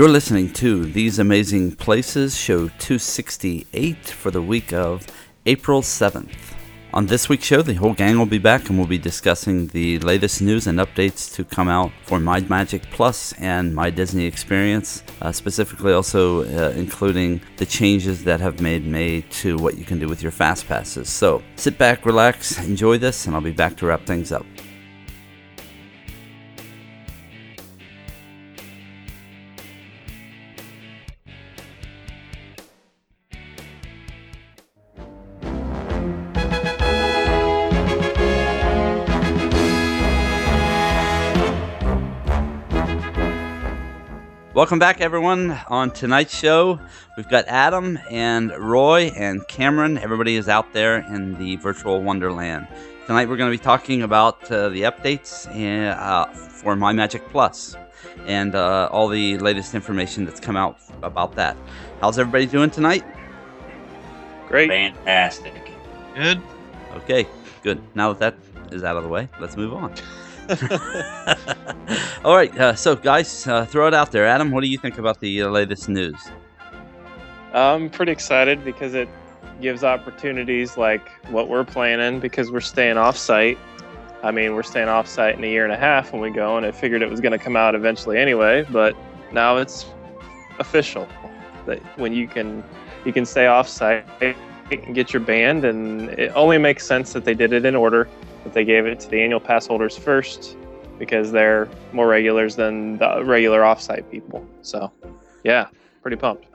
You're listening to These Amazing Places, show 268 for the week of April 7th. On this week's show, the whole gang will be back and we'll be discussing the latest news and updates to come out for My Magic Plus and My Disney Experience, uh, specifically also uh, including the changes that have made made to what you can do with your Fast Passes. So sit back, relax, enjoy this, and I'll be back to wrap things up. Welcome back, everyone. On tonight's show, we've got Adam and Roy and Cameron. Everybody is out there in the virtual wonderland. Tonight, we're going to be talking about uh, the updates uh, for My Magic Plus and uh, all the latest information that's come out about that. How's everybody doing tonight? Great. Fantastic. Good. Okay, good. Now that that is out of the way, let's move on. All right, uh, so guys, uh, throw it out there. Adam, what do you think about the uh, latest news? I'm pretty excited because it gives opportunities like what we're planning because we're staying off site. I mean, we're staying off site in a year and a half when we go, and I figured it was going to come out eventually anyway. But now it's official that when you can you can stay off site and get your band, and it only makes sense that they did it in order that they gave it to the annual pass holders first because they're more regulars than the regular offsite people. So, yeah, pretty pumped.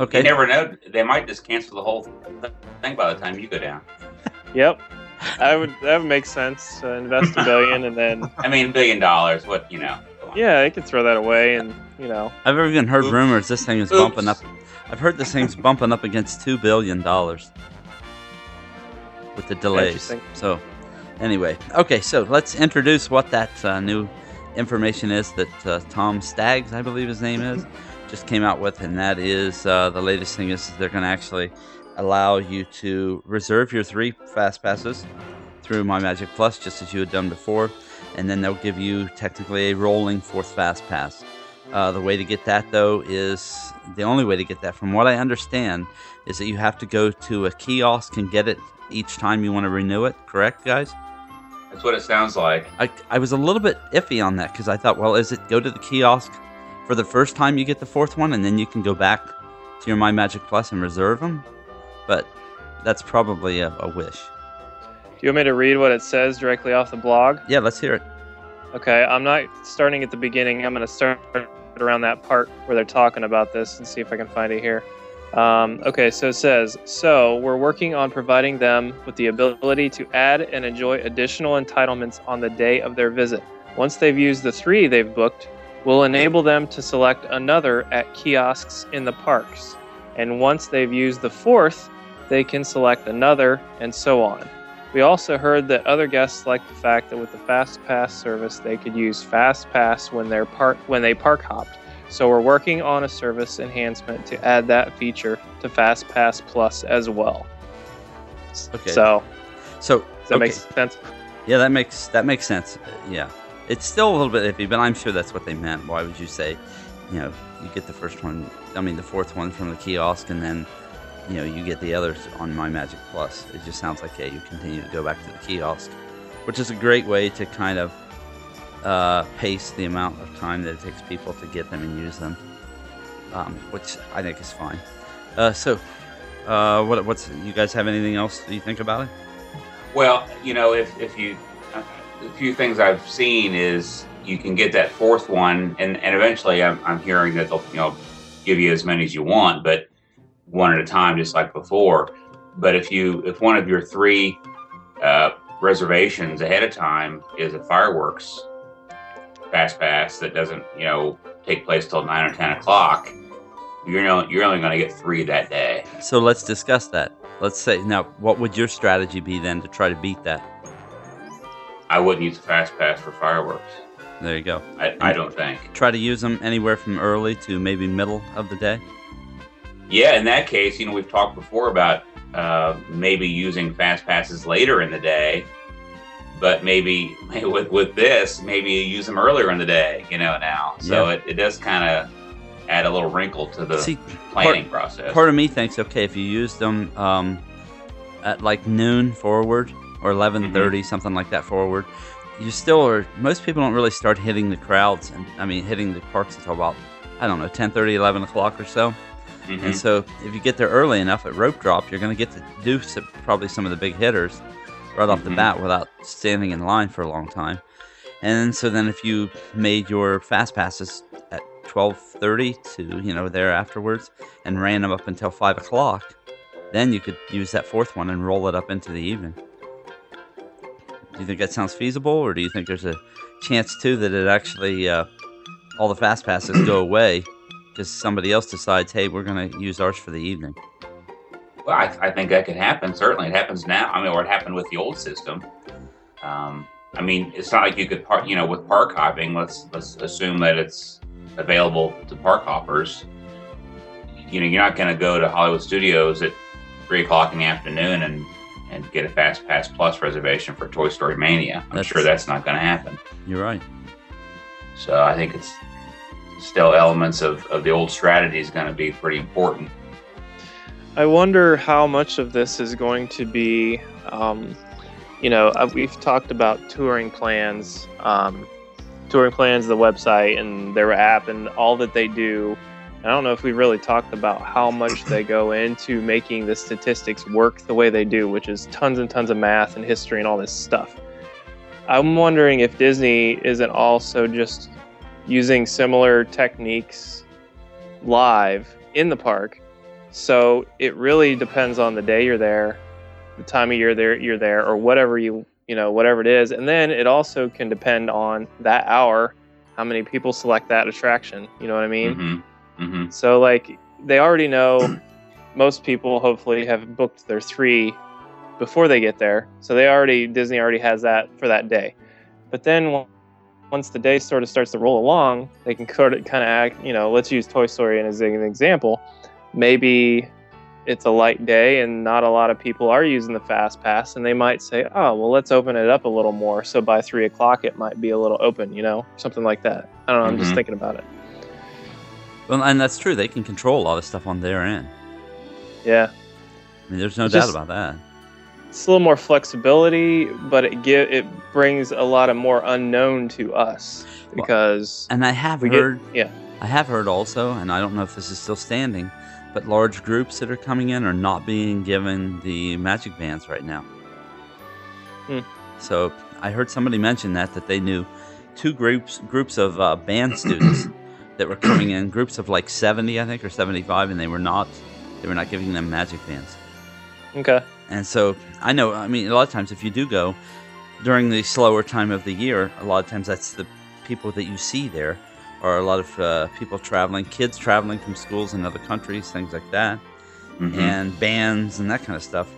Okay. You never know. They might just cancel the whole thing by the time you go down. Yep. That would that would make sense. Uh, invest a billion and then. I mean, billion dollars. What you know? Yeah, they could throw that away, and you know. I've even heard Oops. rumors this thing is Oops. bumping up. I've heard this thing's bumping up against two billion dollars with the delays. So, anyway, okay, so let's introduce what that uh, new information is that uh, Tom Staggs, I believe his name is, just came out with, and that is uh, the latest thing is they're going to actually allow you to reserve your three fast passes through My Magic Plus, just as you had done before, and then they'll give you technically a rolling fourth fast pass. Uh, the way to get that, though, is the only way to get that, from what I understand, is that you have to go to a kiosk and get it each time you want to renew it. Correct, guys? That's what it sounds like. I, I was a little bit iffy on that because I thought, well, is it go to the kiosk for the first time you get the fourth one, and then you can go back to your My Magic Plus and reserve them? But that's probably a, a wish. Do you want me to read what it says directly off the blog? Yeah, let's hear it. Okay, I'm not starting at the beginning. I'm going to start around that part where they're talking about this and see if I can find it here. Um, okay, so it says So, we're working on providing them with the ability to add and enjoy additional entitlements on the day of their visit. Once they've used the three they've booked, we'll enable them to select another at kiosks in the parks. And once they've used the fourth, they can select another, and so on. We also heard that other guests like the fact that with the Fast Pass service, they could use Fast Pass when they're when they park hopped. So we're working on a service enhancement to add that feature to Fast Pass Plus as well. Okay. So So does that okay. make sense? Yeah, that makes that makes sense. Yeah, it's still a little bit iffy, but I'm sure that's what they meant. Why would you say, you know, you get the first one? I mean, the fourth one from the kiosk, and then, you know, you get the others on My Magic Plus. It just sounds like yeah, you continue to go back to the kiosk, which is a great way to kind of uh, pace the amount of time that it takes people to get them and use them, um, which I think is fine. Uh, so, uh, what what's you guys have anything else that you think about it? Well, you know, if if you a few things I've seen is you can get that fourth one, and and eventually I'm I'm hearing that they'll you know give you as many as you want, but one at a time, just like before. But if you if one of your three uh, reservations ahead of time is a fireworks fast pass that doesn't you know take place till nine or ten o'clock, you're no, you're only going to get three that day. So let's discuss that. Let's say now, what would your strategy be then to try to beat that? I wouldn't use a fast pass for fireworks. There you go. I, I don't think. Try to use them anywhere from early to maybe middle of the day. Yeah, in that case, you know, we've talked before about uh, maybe using fast passes later in the day, but maybe with with this, maybe you use them earlier in the day. You know, now, so Yeah. it, it does kind of add a little wrinkle to the See, planning process. part of me thinks okay if you use them um, at like noon forward or 11:30 Mm-hmm. something like that forward you still are most people don't really start hitting the crowds and i mean hitting the parks until about i don't know 10:30 11 o'clock or so Mhm. and so if you get there early enough at rope drop you're going to get to do some, probably some of the big hitters right off the Mhm. bat without standing in line for a long time. And so then if you made your fast passes at 12.30 to you know there afterwards and ran them up until 5 o'clock then you could use that fourth one and roll it up into the evening do you think that sounds feasible or do you think there's a chance too that it actually uh, all the fast passes go away because somebody else decides hey we're going to use ours for the evening Well, I, I think that could happen. Certainly, it happens now. I mean, or it happened with the old system. Um, I mean, it's not like you could park. You know, with park hopping, let's let's assume that it's available to park hoppers. You know, you're not going to go to Hollywood Studios at three o'clock in the afternoon and and get a Fast Pass Plus reservation for Toy Story Mania. I'm That's- sure that's not going to happen. you're right So I think it's still elements of, of the old strategy is going to be pretty important. I wonder how much of this is going to be, um, you know, uh, we've talked about touring plans, um, touring plans, the website and their app, and all that they do. I don't know if we really talked about how much they go into making the statistics work the way they do, which is tons and tons of math and history and all this stuff. I'm wondering if Disney isn't also just using similar techniques live in the park so it really depends on the day you're there, the time of year there you're there, or whatever you you know whatever it is, and then it also can depend on that hour, how many people select that attraction. You know what I mean? hmm hmm So like they already know, most people hopefully have booked their three before they get there, so they already Disney already has that for that day. But then once the day sort of starts to roll along, they can sort of kind of act. You know, let's use Toy Story as an example. Maybe it's a light day and not a lot of people are using the fast pass, and they might say, "Oh, well, let's open it up a little more." So by three o'clock, it might be a little open. You know, something like that. I don't know. I'm just Mhm. thinking about it. well and that's true they can control a lot of stuff on their end Yeah. i mean there's no It's doubt just- about that it's a little more flexibility, but it give it brings a lot of more unknown to us because and i have we get heard yeah I have heard also, and I don't know if this is still standing, but large groups that are coming in are not being given the magic bands right now. Hmm. So I heard somebody mention that that they knew two groups groups of uh, band students that were coming in, groups of like seventy, I think, or seventy-five, and they were not they were not giving them magic bands. okay And so I know, I mean, a lot of times if you do go during the slower time of the year, a lot of times that's the people that you see there are a lot of uh, people traveling, kids traveling from schools in other countries, things like that, Mhm. and bands and that kind of stuff.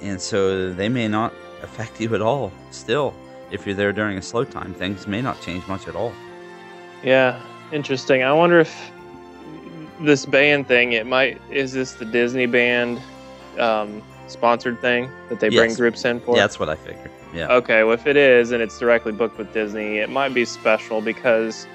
And so they may not affect you at all still. If you're there during a slow time, things may not change much at all. yeah interesting. I wonder if this band thing it might is this the Disney band um, sponsored thing that they bring groups in for? Yeah, that's what I figured. Yeah. Okay, well, if it is and it's directly booked with Disney, it might be special because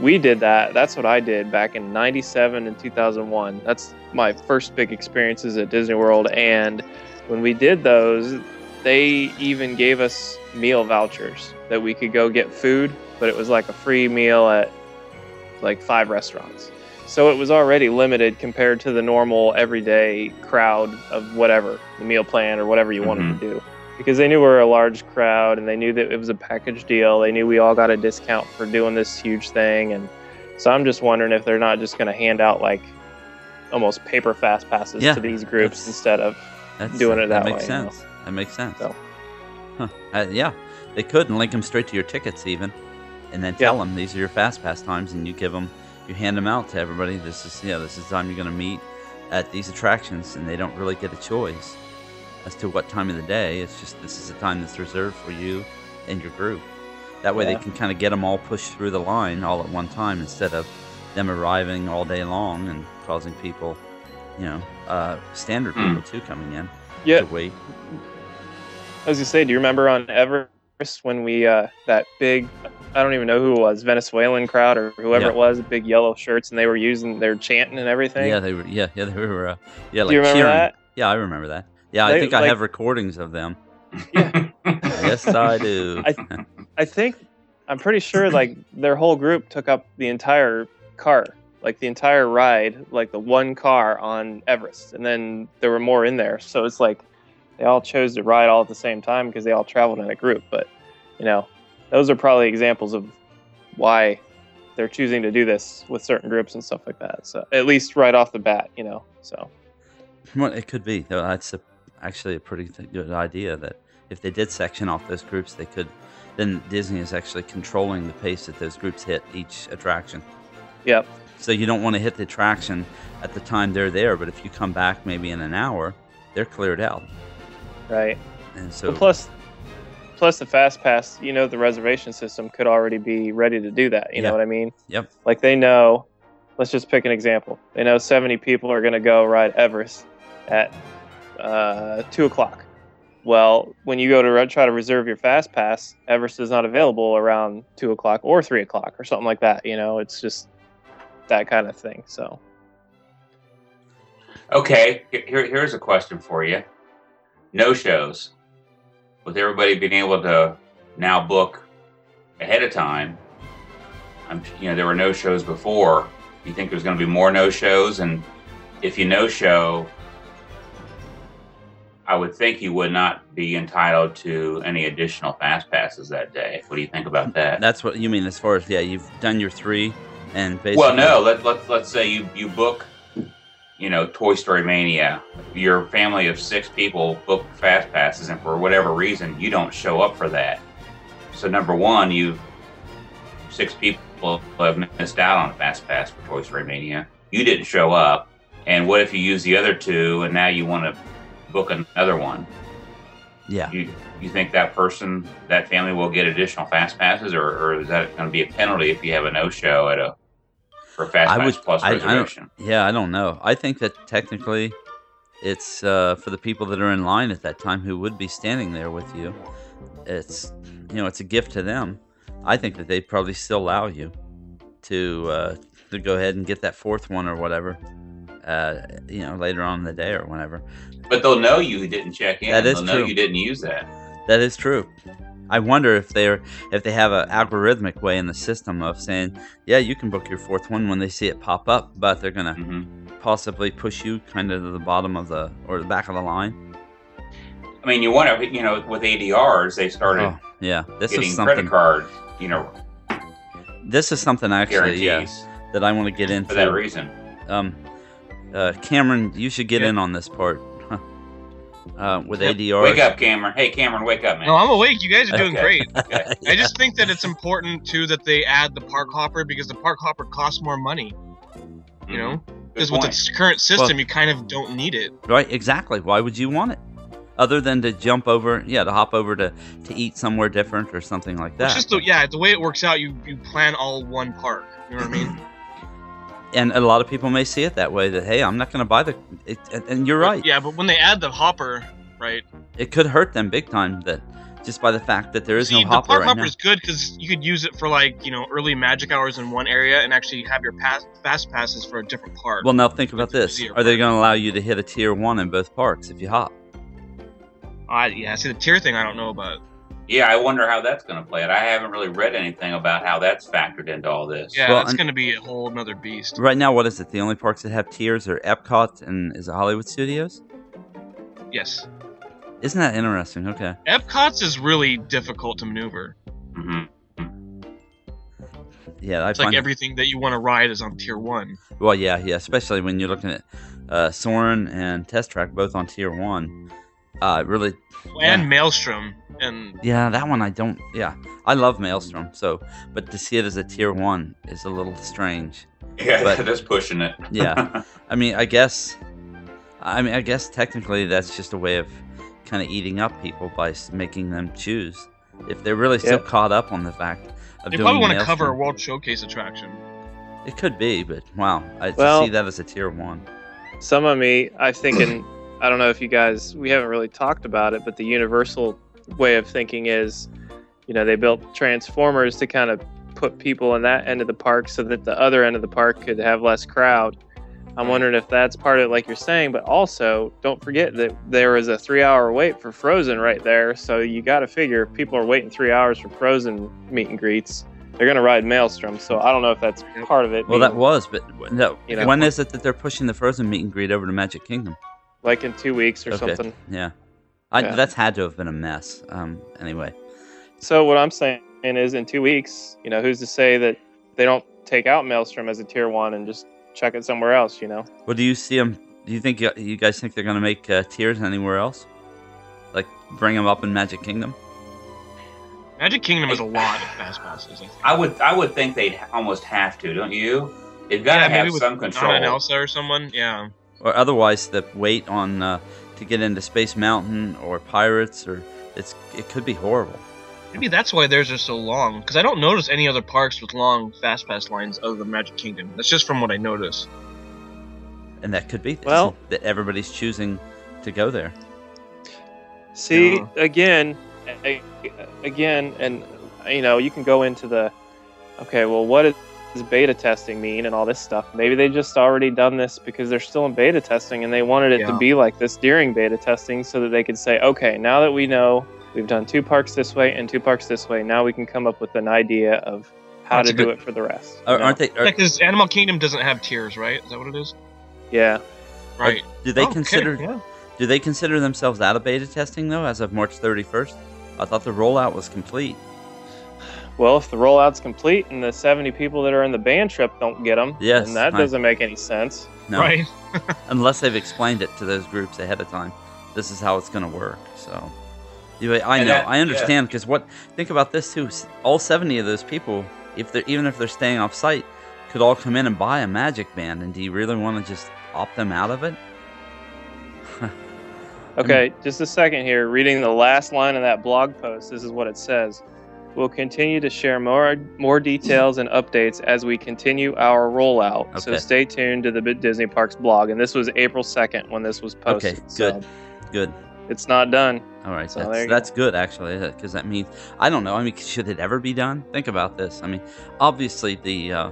we did that. That's what I did back in 97 and 2001. That's my first big experiences at Disney World. And when we did those, they even gave us meal vouchers that we could go get food, but it was like a free meal at like five restaurants. So it was already limited compared to the normal everyday crowd of whatever, the meal plan or whatever you wanted to mm-hmm. do because they knew we were a large crowd and they knew that it was a package deal. They knew we all got a discount for doing this huge thing. And so I'm just wondering if they're not just going to hand out like almost paper fast passes Yeah, to these groups instead of doing it that makes way, you know. sense. That makes sense. So. Huh. Uh, yeah, they could and link them straight to your tickets even, and then Yeah. tell them these are your fast pass times, and you give them, you hand them out to everybody. This is yeah, this is the time you're going to meet at these attractions, and they don't really get a choice as to what time of the day. It's just this is a time that's reserved for you and your group. That way Yeah. they can kind of get them all pushed through the line all at one time instead of them arriving all day long and causing people, you know, uh, standard Hmm. people too coming in yeah. to wait. I was gonna say, do you remember on Everest when we uh, that big I don't even know who it was Venezuelan crowd or whoever Yeah. it was big yellow shirts and they were using their chanting and everything. Yeah, they were. Yeah, yeah, they were. Uh, yeah, like Do you remember cheering. that? Yeah, I remember that. Yeah, I They- think I like- have recordings of them. Yeah. Yes, I do. I- I think I'm pretty sure like their whole group took up the entire car, like the entire ride, like the one car on Everest, and then there were more in there. So it's like they all chose to ride all at the same time because they all traveled in a group. But you know, those are probably examples of why they're choosing to do this with certain groups and stuff like that. So at least right off the bat, you know. So Well, it could be. though. That's a, actually a pretty good idea. That if they did section off those groups, they could. Then Disney is actually controlling the pace that those groups hit each attraction. Yep. So you don't want to hit the attraction at the time they're there, but if you come back maybe in an hour, they're cleared out. right. And so But plus, plus the fast pass, you know, the reservation system could already be ready to do that. You Yeah. know what I mean? Yep. Like they know. Let's just pick an example. They know 70 people are going to go ride Everest at uh, two o'clock. Well, when you go to re- try to reserve your fast pass, Everest is not available around two o'clock or three o'clock or something like that. You know, it's just that kind of thing. So Okay, here, here's a question for you. No shows. With everybody being able to now book ahead of time, I'm, you know, there were no shows before. You think there's going to be more no shows? And if you no show, I would think you would not be entitled to any additional fast passes that day. What do you think about that? that's what you mean as far as yeah, you've done your three, and basically. Well, no. Let let let's say you you book, you know, Toy Story Mania. Your family of six people book fast passes, and for whatever reason, you don't show up for that. So number one, you six people have missed out on a fast pass for Toy Story Mania. You didn't show up, and what if you use the other two, and now you want to book another one? Yeah. You you think that person, that family, will get additional fast passes, or, or is that going to be a penalty if you have a no show at a for fast I pass would- plus I- I reservation? Yeah, I don't know. I think that technically, it's uh, for the people that are in line at that time who would be standing there with you. It's you know, it's a gift to them. I think that they probably still allow you to uh, to go ahead and get that fourth one or whatever. Uh, you know, later on in the day or whenever. But they'll know you didn't check in. That is they'll know true. you didn't use that. That is true. I wonder if they're if they have an algorithmic way in the system of saying, yeah, you can book your fourth one when they see it pop up, but they're gonna hmm possibly push you kind of to the bottom of the or the back of the line. I mean, you want to, you know, with ADRs, they started Oh, yeah, this getting is credit something. card, you know, This is something actually, guarantees yeah, that I want to get into for that reason. Um, uh, Cameron, you should get Yeah. in on this part. Huh. Uh, with ADR. Wake up, Cameron. Hey, Cameron, wake up, man. No, I'm awake. You guys are doing Okay. great. Okay. I just think that it's important too that they add the park hopper because the park hopper costs more money. You know, Mhm. Because with point. its current system, Well- you kind of don't need it. Right, exactly. Why would you want it? Other than to jump over, yeah, to hop over to, to eat somewhere different or something like that. It's just the yeah, the way it works out, you you plan all one park. You know what I mean? and a lot of people may see it that way that hey i'm not going to buy the it, and, and you're right Yeah, but when they add the hopper, right? it could hurt them big time that just by the fact that there is See, no the hopper park right hopper now is good because you could use it for like you know early magic hours in one area and actually have your pass fast passes for a different park. well now think about the this are they going to allow you to hit a tier one in both parks if you hop I, yeah, see the tier thing I don't know about. Yeah, I wonder how that's going to play it. I haven't really read anything about how that's factored into all this. Yeah, Well, that's and- going to be a whole another beast. right now what is it the only parks that have tiers are epcot and is it hollywood studios Yes, isn't that interesting okay Epcot's is really difficult to maneuver. hmm yeah i It's like find everything that you want to ride is on tier one. well yeah yeah especially when you're looking at uh Soarin' and test track both on tier one uh really and Yeah. Maelstrom and Yeah, that one I don't. Yeah, I love Maelstrom. So, but to see it as a tier one is a little strange. Yeah, But- that's pushing it. Yeah. I mean, I guess. I mean, I guess technically that's just a way of kind of eating up people by making them choose. If they're really still Yeah. caught up on the fact of they doing probably want to cover a World Showcase attraction. it could be, but wow, I Well- see that as a tier one. some of me i'm thinking i don't know if you guys we haven't really talked about it but the universal way of thinking is you know they built transformers to kind of put people in that end of the park so that the other end of the park could have less crowd. I'm wondering if that's part of it, like you're saying, but also don't forget that there was a three hour wait for Frozen right there. So you got to figure if people are waiting three hours for Frozen meet and greets, they're going to ride Maelstrom. So I don't know if that's part of it. Well, being, that was, but no. You know. when is it that they're pushing the Frozen meet and greet over to Magic Kingdom? like in two weeks or Okay. something. Yeah, I, Yeah. that's had to have been a mess. Um, anyway, So what I'm saying is, in two weeks, you know, who's to say that they don't take out Maelstrom as a tier one and just check it somewhere else? You know, well, do you see them? Do you think you, you guys think they're going to make uh, tiers anywhere else? Like bring them up in Magic Kingdom? Magic Kingdom has a lot of fast passes. I. I would I would think they'd almost have to, don't you? They've got to yeah, have maybe with some control. Donna Elsa or someone. Yeah. or otherwise the wait on uh, to get into Space Mountain or Pirates or it's it could be horrible. Maybe that's why theirs are so long. Because I don't notice any other parks with long fast pass lines other than Magic Kingdom. That's just from what I notice. And that could be Well- that everybody's choosing to go there. See Yeah. again, a- again, and you know you can go into the okay. Well, what does beta testing mean and all this stuff? Maybe they just already done this because they're still in beta testing and they wanted it to be like this during beta testing so that they could say, okay, now that we know we've done two parks this way and two parks this way, now we can come up with an idea of how That's to a do it for the rest. you Are, know? aren't they? Are, Because Animal Kingdom doesn't have tiers, right? Is that what it is? Yeah. Right. do they Oh, okay, consider yeah. do they consider themselves out of beta testing though as of March 31st? I thought the rollout was complete. Well, if the rollout's complete and the 70 people that are in the band trip don't get them, Yes, then that I- doesn't make any sense. No, Right. unless they've explained it to those groups ahead of time. This is how it's going to work. So, yeah, I know, that- I understand because what think about this too. All seventy of those people, if they're even if they're staying off site, could all come in and buy a Magic Band. And do you really want to just opt them out of it? Okay, just a second here. Reading the last line of that blog post, this is what it says. We'll continue to share more more details and updates as we continue our rollout. Okay. So stay tuned to the Bit Disney Parks blog. And this was April 2nd when this was posted. Okay, So good. Good. it's not done. All right, So that's go. that's good actually, because that means I don't know. I mean, should it ever be done? Think about this. I mean, obviously the uh,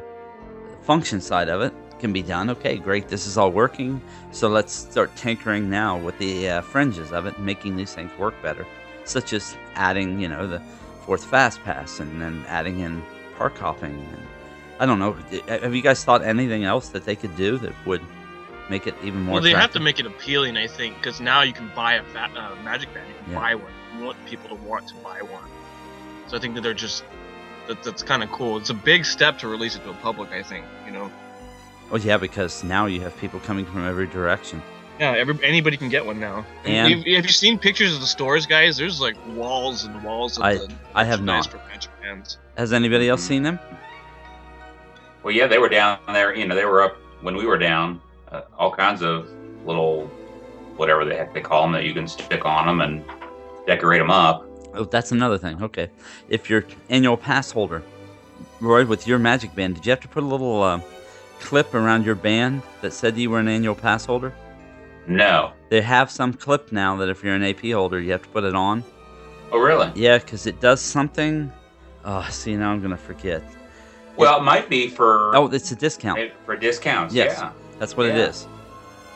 function side of it can be done. Okay, great. This is all working. So let's start tinkering now with the uh, fringes of it, making these things work better, such as adding, you know, the fourth fast pass, and then adding in park hopping. And I don't know. Have you guys thought anything else that they could do that would make it even more? Well, they have to make it appealing, I think, because now you can buy a fa- uh, Magic Band. You can Yeah. buy one. You want people to want to buy one. So I think that they're just that, that's kind of cool. It's a big step to release it to the public. I think you know. Well, yeah, because now you have people coming from every direction. Yeah, every, anybody can get one now. And- have, have you seen pictures of the stores, guys? There's like walls and walls of I- the I have not. for Magic Bands. Has anybody else Mhm. seen them? Well, yeah, they were down there. You know, they were up when we were down. Uh, all kinds of little, whatever the heck they call them, that you can stick on them and decorate them up. Oh, that's another thing. Okay, if you're annual pass holder, Roy, with your Magic Band, did you have to put a little uh, clip around your band that said you were an annual pass holder? No. They have some clip now that if you're an AP holder, you have to put it on. Oh, really? Yeah, because it does something. Oh, see, now I'm gonna forget. Well, it might be for Oh, it's a discount. for discounts. Yes. Yeah. That's what it Yeah. is.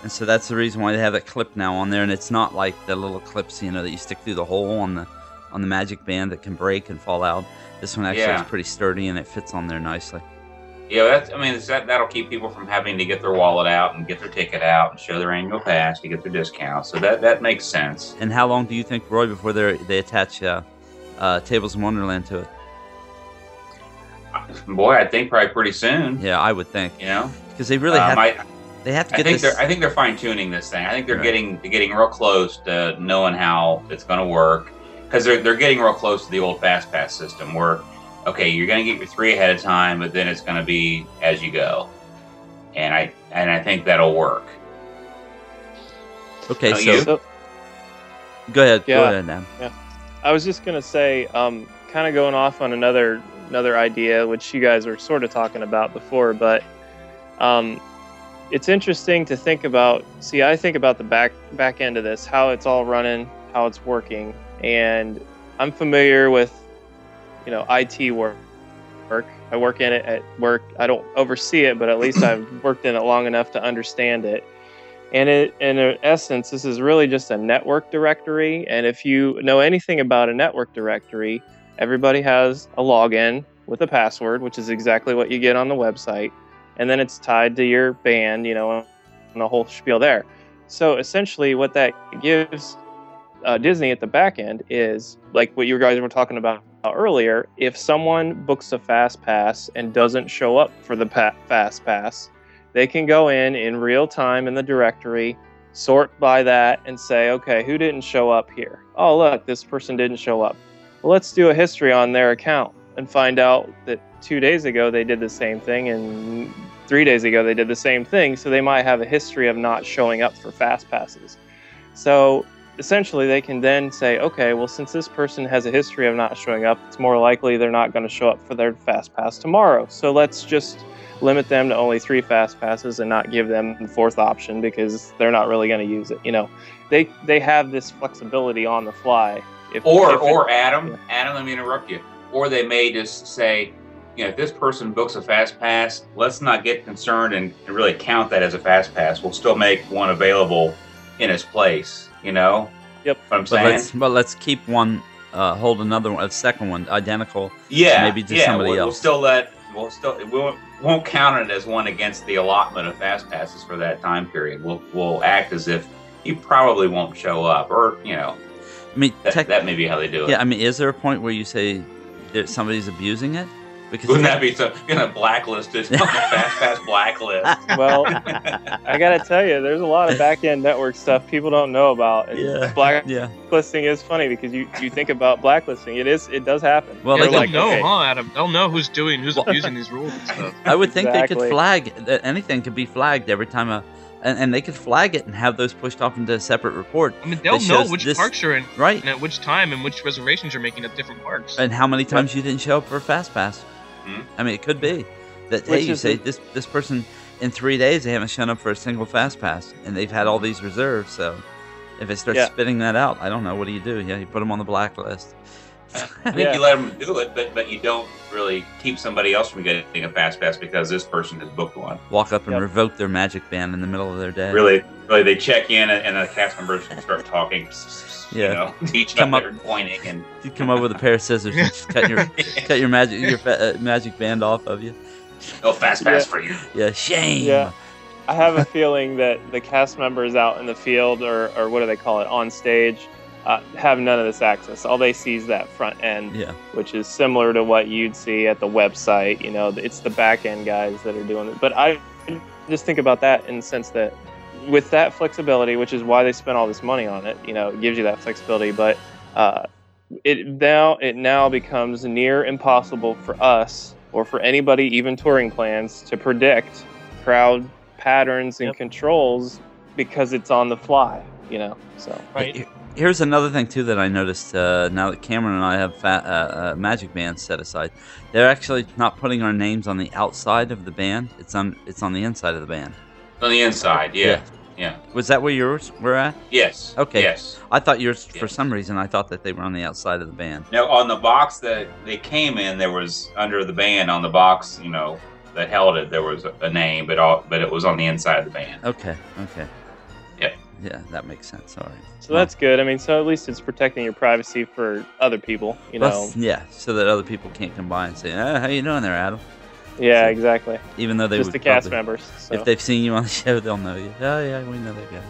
And so that's the reason why they have that clip now on there, and it's not like the little clips, you know, that you stick through the hole on the on the Magic Band that can break and fall out. This one actually Yeah. is pretty sturdy and it fits on there nicely. Yeah, that's. I mean, that that'll keep people from having to get their wallet out and get their ticket out and show their annual pass to get their discount. So that that makes sense. And how long do you think, Roy, before they they attach uh, uh, Tables in Wonderland to it? Boy, I think probably pretty soon. Yeah, I would think You know, because they really Um, have I, they have to I get think this. they're I think they're fine tuning this thing. I think they're Right. getting getting real close to knowing how it's going to work because they're they're getting real close to the old fast pass system where okay you're going to get your three ahead of time, but then it's going to be as you go, and I and I think that'll work. okay, so So go ahead, go Yeah. ahead, Dan. I was just gonna say, um, kind of going off on another another idea, which you guys were sort of talking about before, but um, it's interesting to think about. See, I think about the back back end of this, how it's all running, how it's working, and I'm familiar with you know IT work. Work. I work in it at work. I don't oversee it, but at least I've worked in it long enough to understand it. And it, in essence, this is really just a network directory. And if you know anything about a network directory, everybody has a login with a password, which is exactly what you get on the website. And then it's tied to your band, you know, and the whole spiel there. So essentially, what that gives uh, Disney at the back end is like what you guys were talking about earlier. If someone books a fast pass and doesn't show up for the pa- fast pass, they can go in in real time in the directory, sort by that, and say, okay, who didn't show up here? Oh, look, this person didn't show up. Well, let's do a history on their account and find out that two days ago they did the same thing and three days ago they did the same thing. So they might have a history of not showing up for fast passes. So essentially, they can then say, okay, well, since this person has a history of not showing up, it's more likely they're not going to show up for their fast pass tomorrow. So let's just limit them to only three fast passes and not give them the fourth option because they're not really going to use it. You know, they they have this flexibility on the fly. If, or if it, or Adam, yeah. Adam, let me interrupt you. Or they may just say, you know, if this person books a fast pass, let's not get concerned and, and really count that as a fast pass. We'll still make one available in its place. You know. Yep. What I'm But saying. let's but let's keep one, uh, hold another one, a second one identical. yeah. maybe to yeah, somebody we'll, We'll still let. We'll still. We won't, won't count it as one against the allotment of fast passes for that time period. We'll we'll act as if he probably won't show up, or you know, I mean, that, tech, that may be how they do it. yeah. I mean, is there a point where you say that somebody's abusing it? Because Wouldn't that be so? Gonna blacklist it on fast pass blacklist. Well, I gotta tell you, there's a lot of back end network stuff people don't know about. And Yeah. Blacklisting yeah. is funny because you, you think about blacklisting, it is it does happen. Well, You're they They'll can- like, know, okay, huh, Adam? They'll know who's doing, who's abusing these rules and stuff. I would think they could flag that anything could be flagged every time a, and, and they could flag it and have those pushed off into a separate report, I mean, they'll know which this- parks you're in right? and at which time and which reservations you're making at different parks. And how many times you didn't show up for a fast pass? Hmm. I mean, it could be that hey, you is say the- this this person in three days they haven't shown up for a single fast pass, and they've had all these reserves. So if it starts Yeah. spitting that out, I don't know. What do you do? Yeah, you put them on the blacklist. I think Yeah. you let them do it, but but you don't really keep somebody else from getting a fast pass because this person has booked one. Walk up and Yep. revoke their magic band in the middle of their day. Really, really, they check in and, and the cast members start talking. Yeah. You know, to each Come other up- and pointing and You come over with a pair of scissors and just cut your cut your magic your fa- uh, magic band off of you. no fast pass Yeah. for you. Yeah, shame. Yeah. I have a feeling that the cast members out in the field or, or what do they call it on stage uh, have none of this access. All they see is that front end, Yeah. which is similar to what you'd see at the website. You know, it's the back end guys that are doing it. But I just think about that in the sense that with that flexibility, which is why they spent all this money on it, you know, it gives you that flexibility. But uh, it now it now becomes near impossible for us or for anybody, even touring plans, to predict crowd patterns and Yep. controls because it's on the fly. You know, so Right. Here's another thing too that I noticed uh, now that Cameron and I have fa- uh, uh, magic Band set aside. They're actually not putting our names on the outside of the band. It's on it's on the inside of the band. On the inside, yeah, Yeah. yeah, Was that where yours were at? yes, Okay. yes. I thought yours for some reason I thought that they were on the outside of the band. Now on the box that they came in, there was under the band on the box, you know, that held it. There was a, a name, but all but it was on the inside of the band. Okay. Okay. Yep. Yeah, that makes sense. All right. so that's good. I mean, so at least it's protecting your privacy for other people. You know, Plus- yeah, so that other people can't come by and say, oh, "How you doing there, Adam?" Yeah, so- exactly. Even though they Just would the cast probably- members. So. If they've seen you on the show, they'll know you. Oh yeah, we know that guy.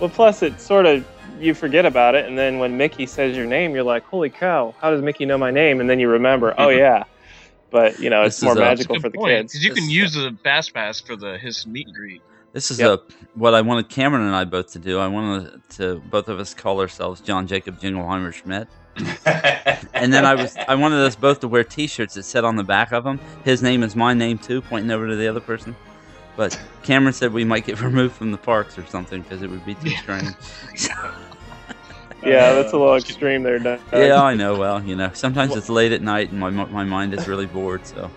Well, plus it sort of you forget about it, and then when Mickey says your name, you're like, "Holy cow! How does Mickey know my name?" And then you remember, "Oh yeah." But you know, This it's more a- magical for the point, kids. 'cause you can use the fast pass for the his meet and greet. This is Yep. a what I wanted Cameron and I both to do. I wanted to both of us call ourselves John Jacob Jingleheimer Schmidt, and then I was I wanted us both to wear T-shirts that said on the back of them, "His name is my name too," pointing over to the other person. But Cameron said we might get removed from the parks or something because it would be too strange. yeah, that's a little extreme there, Doug. yeah, I know. Well, you know, sometimes it's late at night and my my mind is really bored. So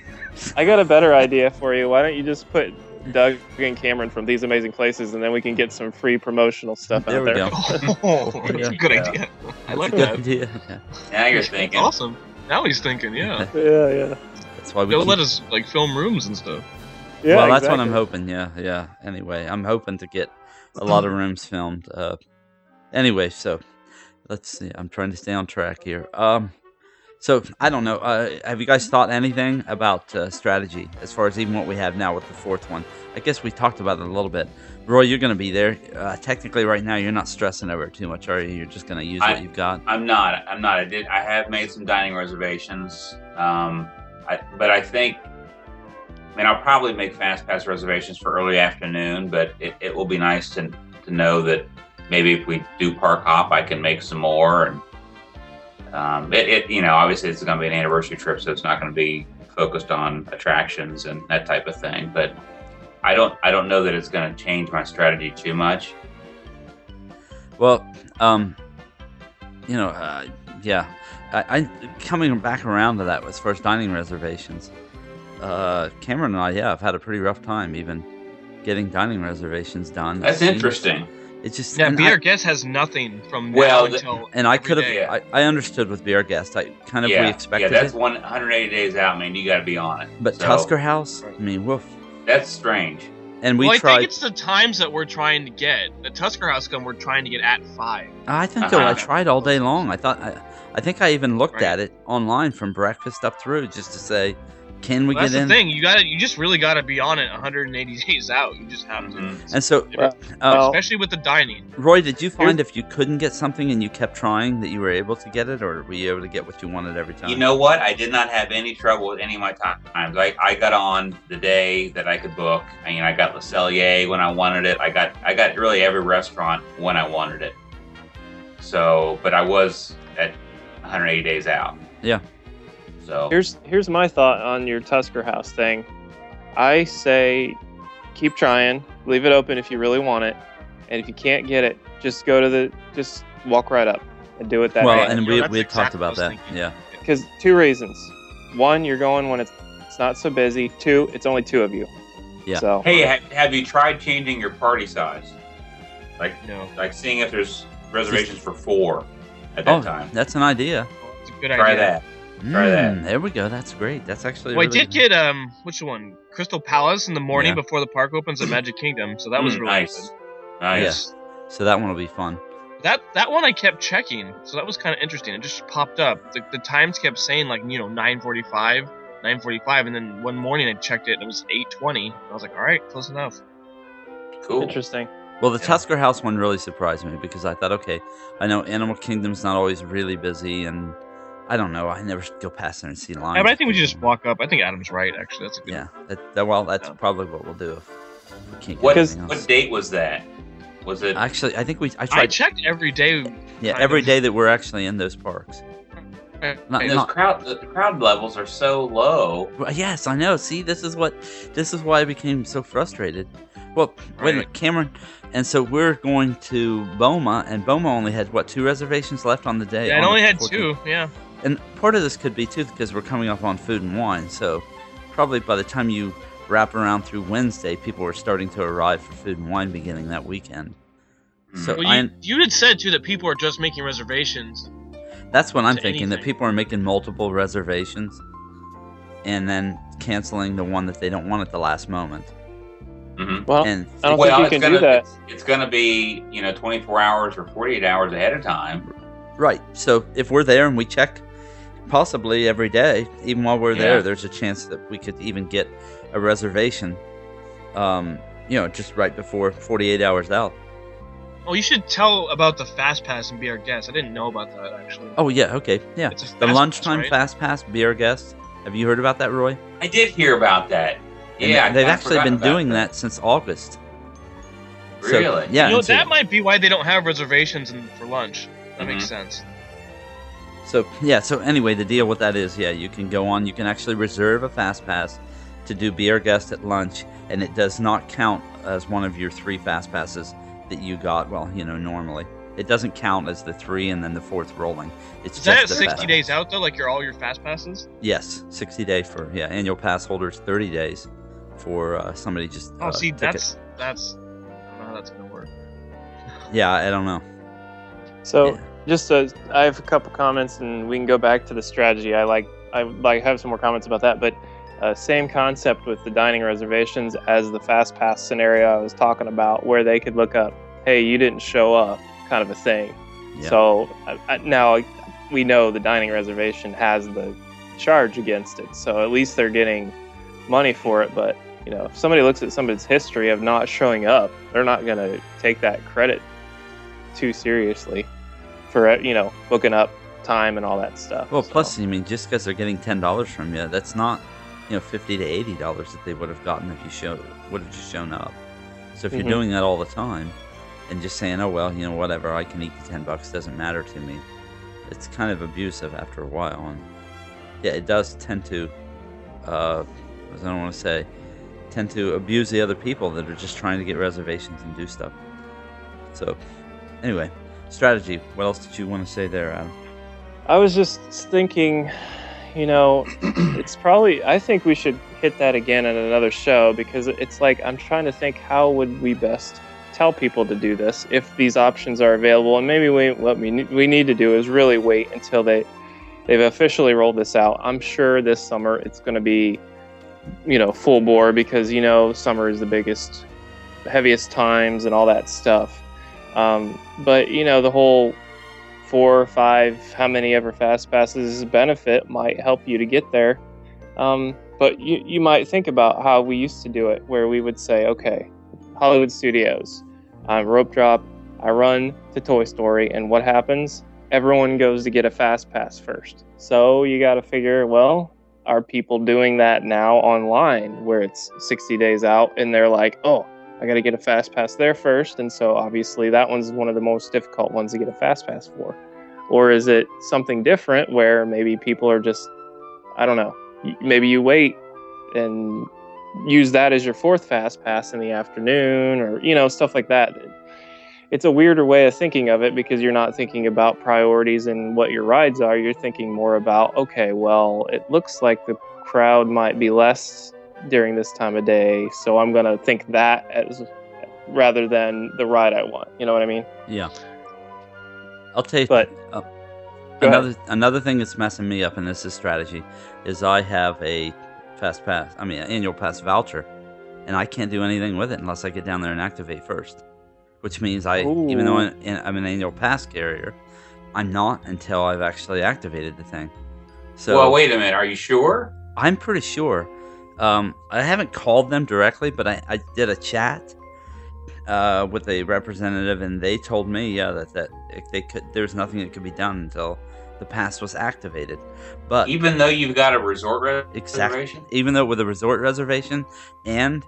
I got a better idea for you. Why don't you just put Doug and Cameron from These Amazing Places, and then we can get some free promotional stuff There out we there. go. Oh, that's a good Yeah. idea. I like that. idea. Yeah. now you're That's thinking. awesome. Now he's thinking, yeah. Yeah, yeah, That's why we. They'll keep- let us like film rooms and stuff. yeah. well, that's what I'm hoping. Yeah, yeah. Anyway, I'm hoping to get a lot of rooms filmed. Uh, anyway, so let's see. I'm trying to stay on track here. Um, so I don't know. Uh, have you guys thought anything about uh, strategy as far as even what we have now with the fourth one? I guess we talked about it a little bit. Roy, you're going to be there. Uh, technically, right now, you're not stressing over it too much, are you? You're just going to use I- what you've got. I'm not. I'm not. I did. I have made some dining reservations. Um, I, but I think, I mean, I'll probably make fast pass reservations for early afternoon. But it, it will be nice to to know that maybe if we do park hop, I can make some more. And um, it, it, you know, obviously it's going to be an anniversary trip, so it's not going to be focused on attractions and that type of thing. But I don't. I don't know that it's going to change my strategy too much. Well, um, you know, uh, yeah, I, I coming back around to that as far as dining reservations. Uh, Cameron and I, yeah, I've had a pretty rough time even getting dining reservations done. That's interesting. It's just Yeah, and Be I- Our Guest has nothing from now Well, the- until and I could have. day. I, I understood with Be Our Guest. I kind of yeah, we expected yeah, that's it, 180 days out, man. You got to be on it. but So, Tusker House. I mean, woof. That's strange. And we well, I think it's the times that we're trying to get. The Tusker House gun we're trying to get at five. I think though I Uh-huh. tried all day long. I thought I, I think I even looked Right. at it online from breakfast up through just to say, can we Well, that's get the thing. You got to You just really got to be on it 180 days out. You just have to. Mhm. And so, Well, uh, Especially with the dining. Roy, did you find if you couldn't get something and you kept trying that you were able to get it, or were you able to get what you wanted every time? You know what? I did not have any trouble with any of my times. I, I got on the day that I could book. I mean, I got Le Cellier when I wanted it. I got I got really every restaurant when I wanted it. So, but I was at 180 days out. Yeah. So Here's here's my thought on your Tusker House thing. I say keep trying, leave it open if you really want it, and if you can't get it, just go to the just walk right up and do it that way. well, day. and You know, we that's we talked exactly what I about that. thinking. Yeah. Because two reasons. One, you're going when it's it's not so busy. Two, it's only two of you. Yeah. So hey, ha- have you tried changing your party size? Like No. like seeing if there's reservations for four at that Oh, time. that's an idea. It's a good Try idea. that. Try that. Mm, There we go. That's great. That's actually. Well, I really did get um, which one? Crystal Palace in the morning Yeah. before the park opens at Magic Kingdom. So that was Mm, really nice. good. Nice. So that one will be fun. That that one I kept checking, so that was kind of interesting. It just popped up. The, the times kept saying like you know 9:45, 9:45, and then one morning I checked it and it was 8:20. I was like, all right, close enough. Cool. interesting. Well, the Yeah. Tusker House one really surprised me because I thought, okay, I know Animal Kingdom's not always really busy, and I don't know. I never go past there and see lines. Yeah, but I think we should just walk up. I think Adam's right. Actually, that's a good. Yeah. That, that- well, that's Yeah. probably what we'll do if we can't get What anything what date was that? Was it? Actually, I think we. I I checked every day. yeah, kind every of. day that we're actually in those parks. Not- And those not- crowd the crowd levels are so low. Yes, I know. See, this is what. This is why I became so frustrated. Well, wait a minute, Cameron. And so we're going to Boma, and Boma only had what two reservations left on the day. Yeah, I on only had 14th. two. Yeah. And part of this could be too because we're coming up on food and wine. So probably by the time you wrap around through Wednesday, people are starting to arrive for food and wine beginning that weekend. So Well, I, you, you had said too that people are just making reservations. that's what I'm to thinking that people are making multiple reservations and then canceling the one that they don't want at the last moment. Mhm. Well, And I don't well, think you can gonna do that. It's, it's gonna be you know 24 hours or 48 hours ahead of time. right, so if we're there and we check possibly every day, even while we're Yeah. there, there's a chance that we could even get a reservation. Um, you know, just right before 48 hours out. Oh, you should tell about the fast pass and be our guest. I didn't know about that actually. Oh yeah, okay, yeah. It's The fast pass, lunchtime right? fast pass be our guest. Have you heard about that, Roy? I did hear about that. And Yeah, I they've kinda actually been doing that. since August. So, Really? yeah. you know and so, that might be why they don't have reservations in, for lunch. That makes Mhm. sense. So yeah. So anyway, the deal with that is, yeah, you can go on. You can actually reserve a fast pass to do be our guest at lunch, and it does not count as one of your three fast passes that you got. Well, you know, normally it doesn't count as the three and then the fourth rolling. It's Is just that 60 fast days out though? Like your all your fast passes? Yes, sixty day for yeah annual pass holders, thirty days for uh, somebody just. Oh, uh, see, took it. that's that's. I don't know how that's gonna work. yeah. I don't know. So Yeah. Just I have a couple comments, and we can go back to the strategy. I like I like have some more comments about that, but uh, same concept with the dining reservations as the fast pass scenario I was talking about, where they could look up, "Hey, you didn't show up," kind of a thing. Yeah. So uh, uh, now we know the dining reservation has the charge against it, so at least they're getting money for it. But you know, if somebody looks at somebody's history of not showing up, they're not going to take that credit too seriously for you know booking up time and all that stuff. Well, So- plus, I mean, just because they're getting ten dollars from you, that's not, you know, fifty to eighty dollars that they would have gotten if you show would have just shown up. So if Mhm. you're doing that all the time, and just saying, oh well, you know, whatever, I can eat the ten bucks, doesn't matter to me, it's kind of abusive after a while, and yeah, it does tend to, uh, I don't want to say, tend to abuse the other people that are just trying to get reservations and do stuff. So, anyway, strategy. What else did you want to say there, Adam? I was just thinking, you know, it's probably I think we should hit that again in another show because it's like I'm trying to think how would we best tell people to do this if these options are available and maybe we what we we need to do is really wait until they they've officially rolled this out. I'm sure this summer it's going to be you know full bore because you know summer is the biggest heaviest times and all that stuff. Um, but you know the whole four or five, how many ever fast passes benefit might help you to get there. Um, but you, you might think about how we used to do it, where we would say, okay, Hollywood Studios, rope drop, I run to Toy Story, and what happens? Everyone goes to get a fast pass first. So you got to figure, well, are people doing that now online where it's 60 days out and they're like, oh, I got to get a fast pass there first, and so obviously that one's one of the most difficult ones to get a fast pass for. Or is it something different where maybe people are just, I don't know, maybe you wait and use that as your fourth fast pass in the afternoon, or you know stuff like that. It's a weirder way of thinking of it because you're not thinking about priorities and what your rides are. You're thinking more about, okay, well, it looks like the crowd might be less during this time of day, so I'm gonna think that as rather than the ride I want. You know what I mean? Yeah. I'll tell you. But uh, Go ahead. another another thing that's messing me up, and this is strategy, is I have a fast pass. I mean, an annual pass voucher, and I can't do anything with it unless I get down there and activate first. Which means I, even though I'm, I'm an annual pass carrier, I'm not until I've actually activated the thing. So well, wait a minute. Are you sure? I'm pretty sure. Um, I haven't called them directly, but I, I did a chat uh, with a representative, and they told me, yeah, that that if they could. There's nothing that could be done until the pass was activated. But Even though you've got a resort re- exactly, reservation? even though with a resort reservation and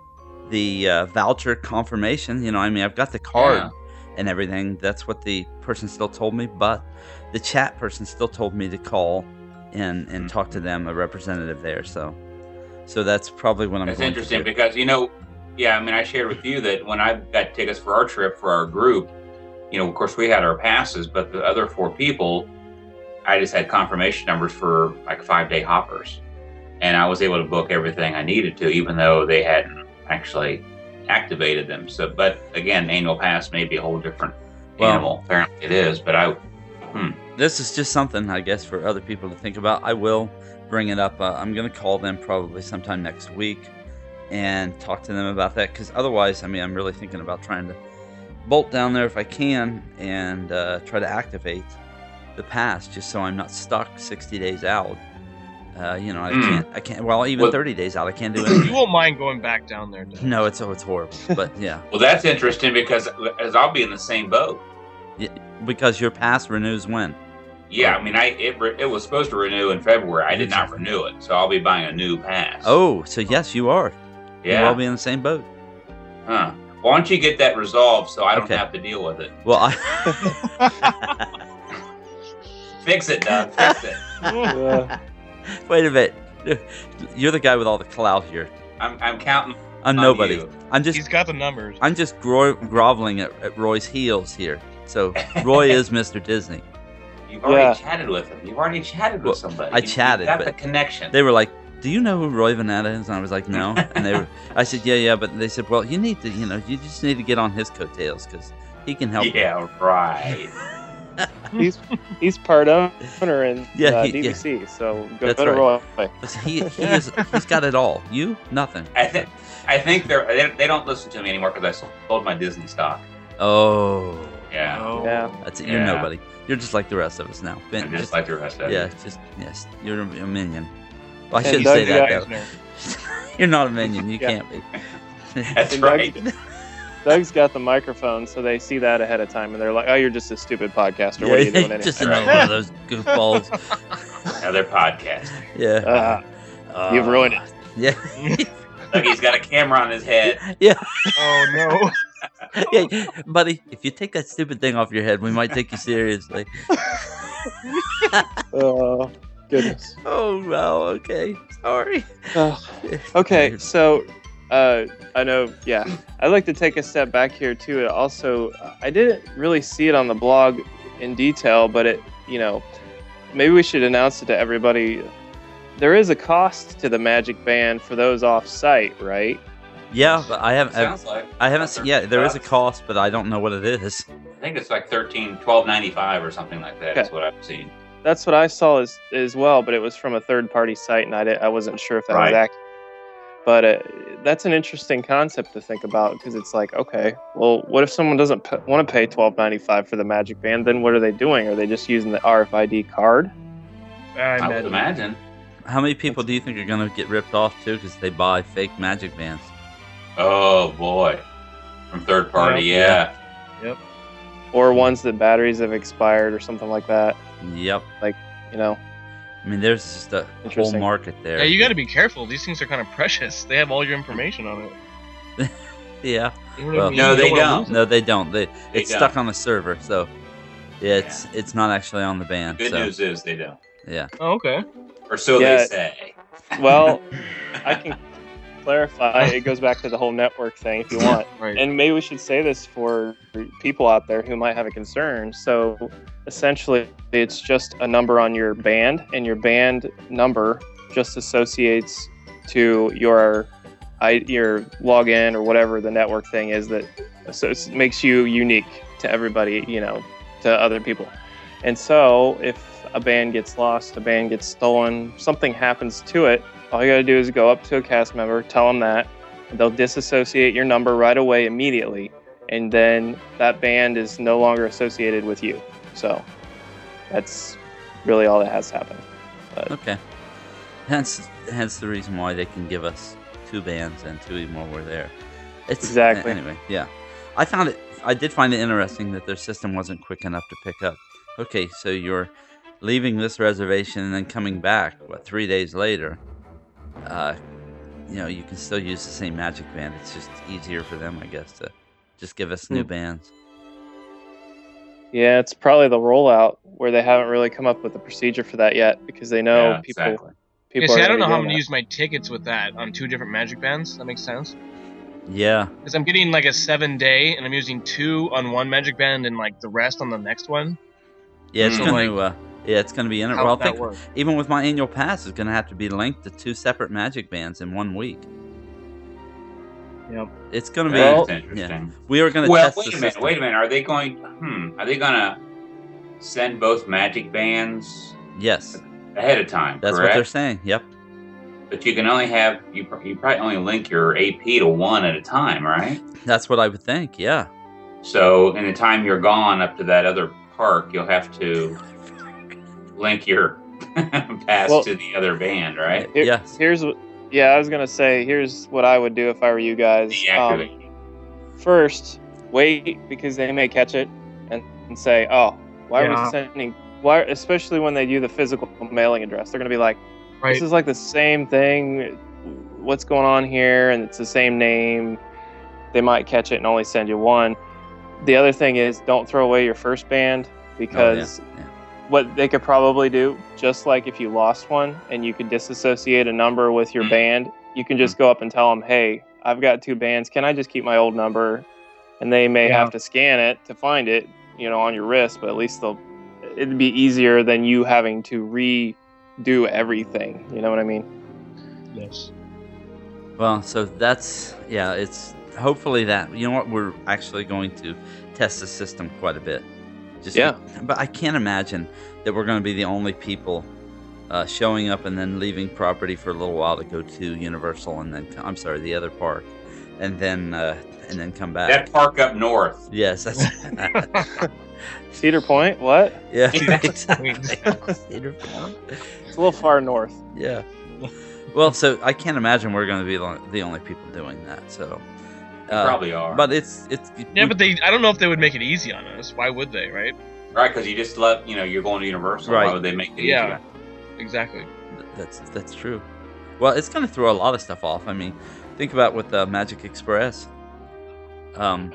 the uh, voucher confirmation, you know, I mean, I've got the card Yeah. and everything. That's what the person still told me, but the chat person still told me to call and and Hmm. talk to them, a representative there. So, so that's probably what I'm. That's interesting because you know, yeah. I mean, I shared with you that when I got tickets for our trip for our group, you know, of course we had our passes, but the other four people, I just had confirmation numbers for like five day hoppers, and I was able to book everything I needed to, even though they hadn't actually activated them. So, but again, annual pass may be a whole different Well- animal. Apparently, it is. But I, hmm. This is just something I guess for other people to think about. I will bring it up. Uh, I'm going to call them probably sometime next week and talk to them about that because otherwise, I mean, I'm really thinking about trying to bolt down there if I can and uh, try to activate the pass just so I'm not stuck 60 days out. Uh, you know, I Hmm. can't. I can't. Well, even Well- 30 days out, I can't do it. You won't mind going back down there. Dennis. no, it's oh, it's horrible. But yeah, well, that's interesting because as I'll be in the same boat. because your pass renews when. Yeah, I mean, I it, re- it was supposed to renew in February. I did not renew it, so I'll be buying a new pass. Oh, so yes, you are. Yeah. You'll all be in the same boat. Huh. Why don't you get that resolved so I don't Okay. have to deal with it? Well, I. Fix it, Doug. Fix it. Wait a minute. You're the guy with all the clout here. I'm, I'm counting. I'm nobody. you. I'm just He's got the numbers. I'm just gro- groveling at, at Roy's heels here. So Roy is Mr. Disney. You've already Yeah. chatted with him. You've already chatted Well, with somebody. I You- you've chatted, got but the connection. They were like, "Do you know who Roy Vanetta is?" And I was like, "No." And they were, I said, "Yeah, yeah," but they said, "Well, you need to, you know, you just need to get on his coattails because he can help." you." yeah, right. he's he's part owner in Yeah, uh, he- yeah. DVC. So go, That's go to right. Roy. He he is he's got it all. You nothing. I think I think they're they, they don't listen to me anymore because I sold my Disney stock. Oh, Yeah, Oh. Yeah. that's it. You're Yeah. nobody. You're just like the rest of us now. Ben, I'm just like the rest of us. yeah, just yes, you're a minion. Well, I And shouldn't Doug, say that got- though. you're not a minion. You Yeah. can't be. That's And right. Doug- Doug's got the microphone, so they see that ahead of time, and they're like, "Oh, you're just a stupid podcaster. what are you doing anyway?" just Right. another one of those goofballs. Another podcast. Yeah. Uh, Uh, you've ruined it. Yeah. Look, he's got a camera on his head. Yeah. Oh no. yeah, buddy. If you take that stupid thing off your head, we might take you seriously. Oh goodness. Oh wow. Okay. Sorry. Ugh. Okay, so uh, I know, yeah, I'd like to take a step back here too. Also, I didn't really see it on the blog in detail, but it, you know, maybe we should announce it to everybody. There is a cost to the Magic Band for those off-site, right? Yeah, but I haven't. I, Sounds like. I haven't seen. Yeah, there is a cost, but I don't know what it is. I think it's like 13, 12.95 or something like that. Is Okay. what I've seen. That's what I saw as as well, but it was from a third-party site, and I did, I wasn't sure if that was accurate. But uh, that's an interesting concept to think about because it's like, okay, well, what if someone doesn't p- want to pay twelve ninety five for the Magic Band? Then what are they doing? Are they just using the RFID card? I I would imagine. imagine. How many people do you think are going to get ripped off too because they buy fake magic bands? Oh boy, from third party, Yeah. yeah. or ones that batteries have expired or something like that. Yep. Like you know, I mean, there's just a whole market there. Yeah, you got to be careful. These things are kind of precious. They have all your information on it. Yeah. You know what I Well- mean? No, they wanna don't. No, they don't. They, They it's don't. stuck on the server, so yeah, it's it's not actually on the band. Good so, news is they don't, Yeah. Oh, okay. or so Yeah. they say. well, I can clarify. It goes back to the whole network thing if you want. Right. and maybe we should say this for people out there who might have a concern. So essentially, it's just a number on your band, and your band number just associates to your I, your login or whatever the network thing is that so it makes you unique to everybody, you know, to other people. And so if a band gets lost, a band gets stolen, something happens to it, all you got to do is go up to a cast member, tell them that, they'll disassociate your number right away immediately and then that band is no longer associated with you so that's really all that has happened Okay. Hence, hence the reason why they can give us two bands and two even while we're there. It's Exactly. Anyway, yeah, I found it. I did find it interesting that their system wasn't quick enough to pick up. Okay, so you're leaving this reservation and then coming back. What three days later? Uh, you know, you can still use the same magic band. It's just easier for them, I guess, to just give us new Hmm. bands. yeah it's probably the rollout where they haven't really come up with a procedure for that yet because they know Yeah, people exactly. people yeah, see, are I don't know how I'm gonna that. use my tickets with that on two different Magic Bands. That makes sense. Yeah, Because I'm getting like a seven day, and I'm using two on one Magic Band and like the rest on the next one. yeah, it's Hmm. gonna. Uh, yeah, it's gonna be in it. How Well, I think work? even with my annual pass, it's gonna have to be linked to two separate magic bands in one week. Yep. It's gonna be. Well- That's interesting. we are gonna Well, test wait the a minute. system. Wait a minute. Are they going? Hmm. Are they gonna send both magic bands Yes, ahead of time? that's what they're saying. Yep. But you can only have you. You probably only link your AP to one at a time, right? That's what I would think. Yeah. So in the time you're gone up to that other park, you'll have to link your pass Well- to the other band, right? Here- Yes. here's what yeah i was gonna say here's what i would do if i were you guys Um, first wait because they may catch it and, and say oh why are Yeah. we sending why especially when they do the physical mailing address they're going to be like Right. this is like the same thing what's going on here and it's the same name they might catch it and only send you one the other thing is don't throw away your first band because Oh, yeah. What they could probably do just like if you lost one and you could disassociate a number with your band you can just go up and tell them hey i've got two bands can i just keep my old number and they may Yeah. have to scan it to find it you know on your wrist but at least they'll it'd be easier than you having to redo everything you know what i mean Yes. Well, so that's yeah. It's hopefully that you know what we're actually going to test the system quite a bit, Just Yeah. but I can't imagine that we're going to be the only people uh, showing up and then leaving property for a little while to go to Universal and then I'm sorry, the other park, and then uh, and then come back. That park up north. Yes, that's Cedar Point. What? yeah, Cedar exactly. Point. Cedar Point. It's a little far north. Yeah. Well, so I can't imagine we're going to be the the only people doing that. So, They uh, probably are. but it's it's Yeah, but they I don't know if they would make it easy on us. Why would they, right? right, because you just let you know you're going to Universal. Right. Why would they make it Yeah. easier? Exactly. That's that's true. Well, it's going to throw a lot of stuff off. I mean, think about with uh, Magic Express. Um,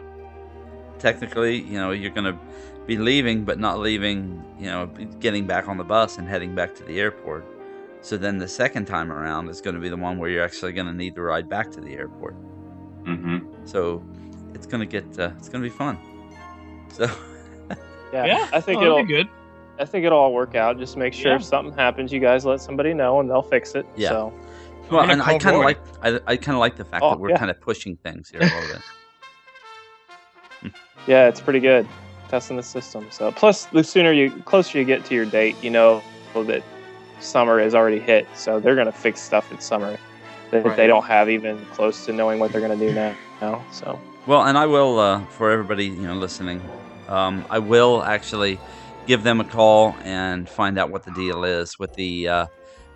technically, you know, you're going to be leaving, but not leaving. You know, getting back on the bus and heading back to the airport. So then the second time around is going to be the one where you're actually going to need to ride back to the airport. hmm So it's going to get uh, it's going to be fun. So Yeah. Yeah, I think oh, it'll. that'd be good. I think it'll all work out. Just make sure Yeah. if something happens, you guys let somebody know and they'll fix it. Yeah. So well, and I kind of like I, I kind of like the fact Oh, that we're yeah. kind of pushing things here a little bit. yeah, it's pretty good testing the system. So plus, the sooner you closer you get to your date, you know that summer is already hit. So they're gonna fix stuff in summer that Right. they don't have even close to knowing what they're gonna do now. Now so Well, and I will uh, for everybody you know listening. Um, I will actually give them a call and find out what the deal is with the uh,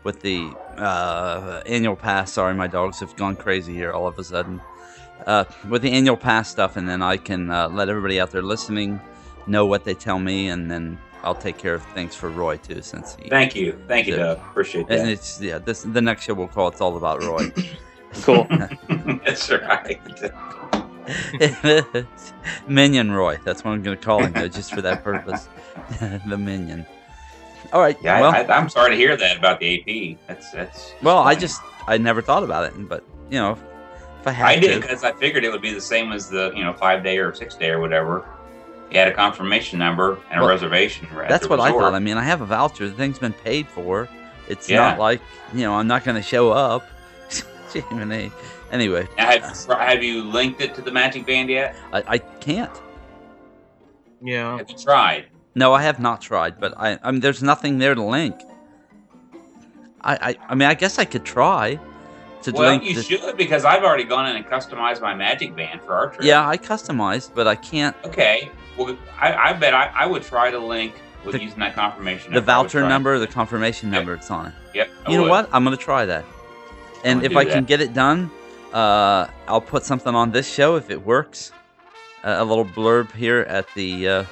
with the uh, annual pass. Sorry, my dogs have gone crazy here all of a sudden. Uh, with the annual pass stuff, and then I can uh, let everybody out there listening know what they tell me, and then I'll take care of things for Roy too, since he. Thank you, thank you, Doug. Appreciate that. And it's yeah. This the next show we'll call it's all about Roy. cool. That's right. Minion Roy. That's what I'm going to call him, though, just for that purpose. the Minion. All right. Yeah, well, I, I, I'm sorry to hear that about the AP. That's that's. well, I just I never thought about it, but you know, if I had I did because I figured it would be the same as the you know five day or six day or whatever. You had a confirmation number and Well, a reservation. at that's the what I thought. I mean, I have a voucher. The thing's been paid for. It's Yeah. not like you know I'm not going to show up. Jiminy. Anyway, Now, have, have you linked it to the Magic Band yet? I, I can't. Yeah. Have you tried? No, I have not tried, but I, I mean, there's nothing there to link. I, I, I mean, I guess I could try to Well, link. you the- should because I've already gone in and customized my Magic Band for our trip. Yeah, I customized, but I can't. Okay. Well, I, I bet I, I would try to link with The- using that confirmation. The number. Voucher number, the confirmation Yep. number, it's on it. Yep. I You know what? I'm gonna try that. And if do I can get it done, uh, I'll put something on this show if it works. Uh, a little blurb here at the uh,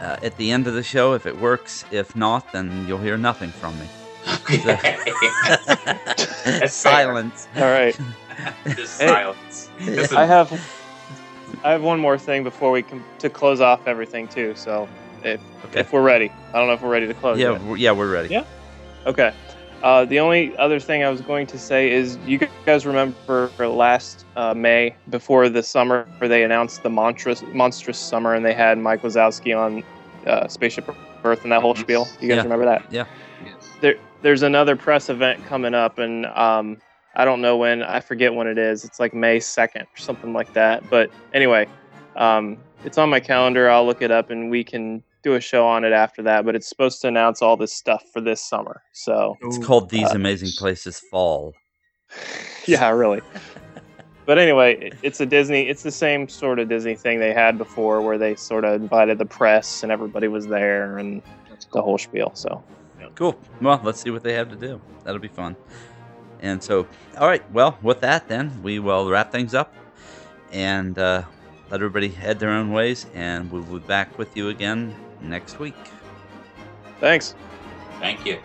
uh, at the end of the show if it works. If not, then you'll hear nothing from me. fair. Silence. All right. Just silence. Just I a- have I have one more thing before we can to close off everything too. So if Okay. if we're ready, I don't know if we're ready to close. Yeah, yet. we're, yeah, we're ready. Yeah. Okay. Uh, the only other thing I was going to say is you guys remember last uh, May before the summer where they announced the monstrous monstrous summer and they had Mike Wazowski on uh, Spaceship Earth and that whole spiel. You guys Yeah. remember that? Yeah. There, there's another press event coming up, and um, I don't know when. I forget when it is. It's like May 2nd or something like that. But anyway, um, it's on my calendar. I'll look it up, and we can do a show on it after that. But it's supposed to announce all this stuff for this summer. So It's called These Uh, Amazing Places Fall. yeah, really. But anyway, it's a Disney. It's the same sort of Disney thing they had before, where they sort of invited the press and everybody was there and That's the whole spiel. So Cool. Well, let's see what they have to do. That'll be fun. And so, all right. Well, with that, then we will wrap things up and uh, let everybody head their own ways. And we'll be back with you again next week. thanks. Thank you.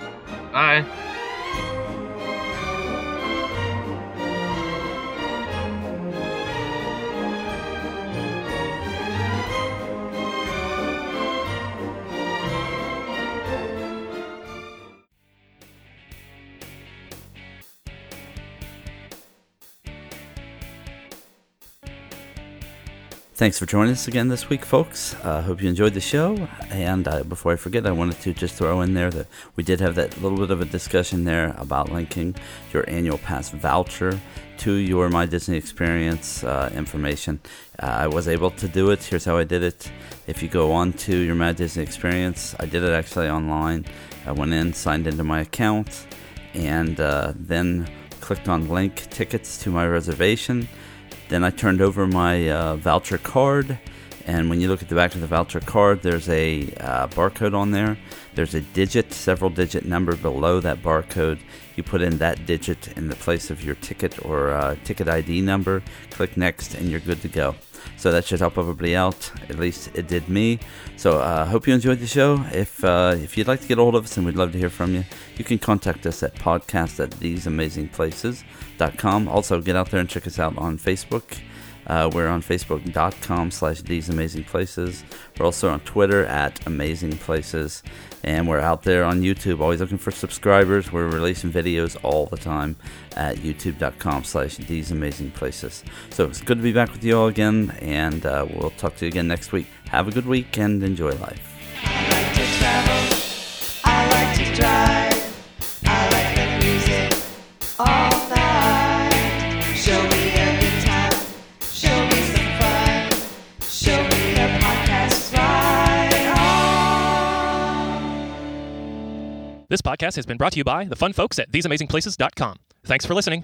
Bye. Thanks for joining us again this week, folks. I uh, hope you enjoyed the show. And uh, before I forget, I wanted to just throw in there that we did have that little bit of a discussion there about linking your annual pass voucher to your My Disney Experience uh, information. Uh, I was able to do it. Here's how I did it. If you go on to your My Disney Experience, I did it actually online. I went in, signed into my account, and uh, then clicked on link tickets to my reservation. Then I turned over my uh, voucher card. And when you look at the back of the voucher card, there's a uh, barcode on there. There's a digit, several digit number below that barcode. You put in that digit in the place of your ticket or uh, ticket ID number. Click next, and you're good to go. So that should help everybody out. At least it did me. So I uh, hope you enjoyed the show. If uh, if you'd like to get a hold of us, and we'd love to hear from you, you can contact us at podcast at theseamazingplaces.com. Also, get out there and check us out on Facebook. Uh, we're on facebook.com slash these amazing places. We're also on Twitter at amazing places. And we're out there on YouTube, always looking for subscribers. We're releasing videos all the time at youtube.com slash these amazing places. So it's good to be back with you all again, and uh, we'll talk to you again next week. Have a good week and enjoy life. This podcast has been brought to you by the fun folks at theseamazingplaces.com. Thanks for listening.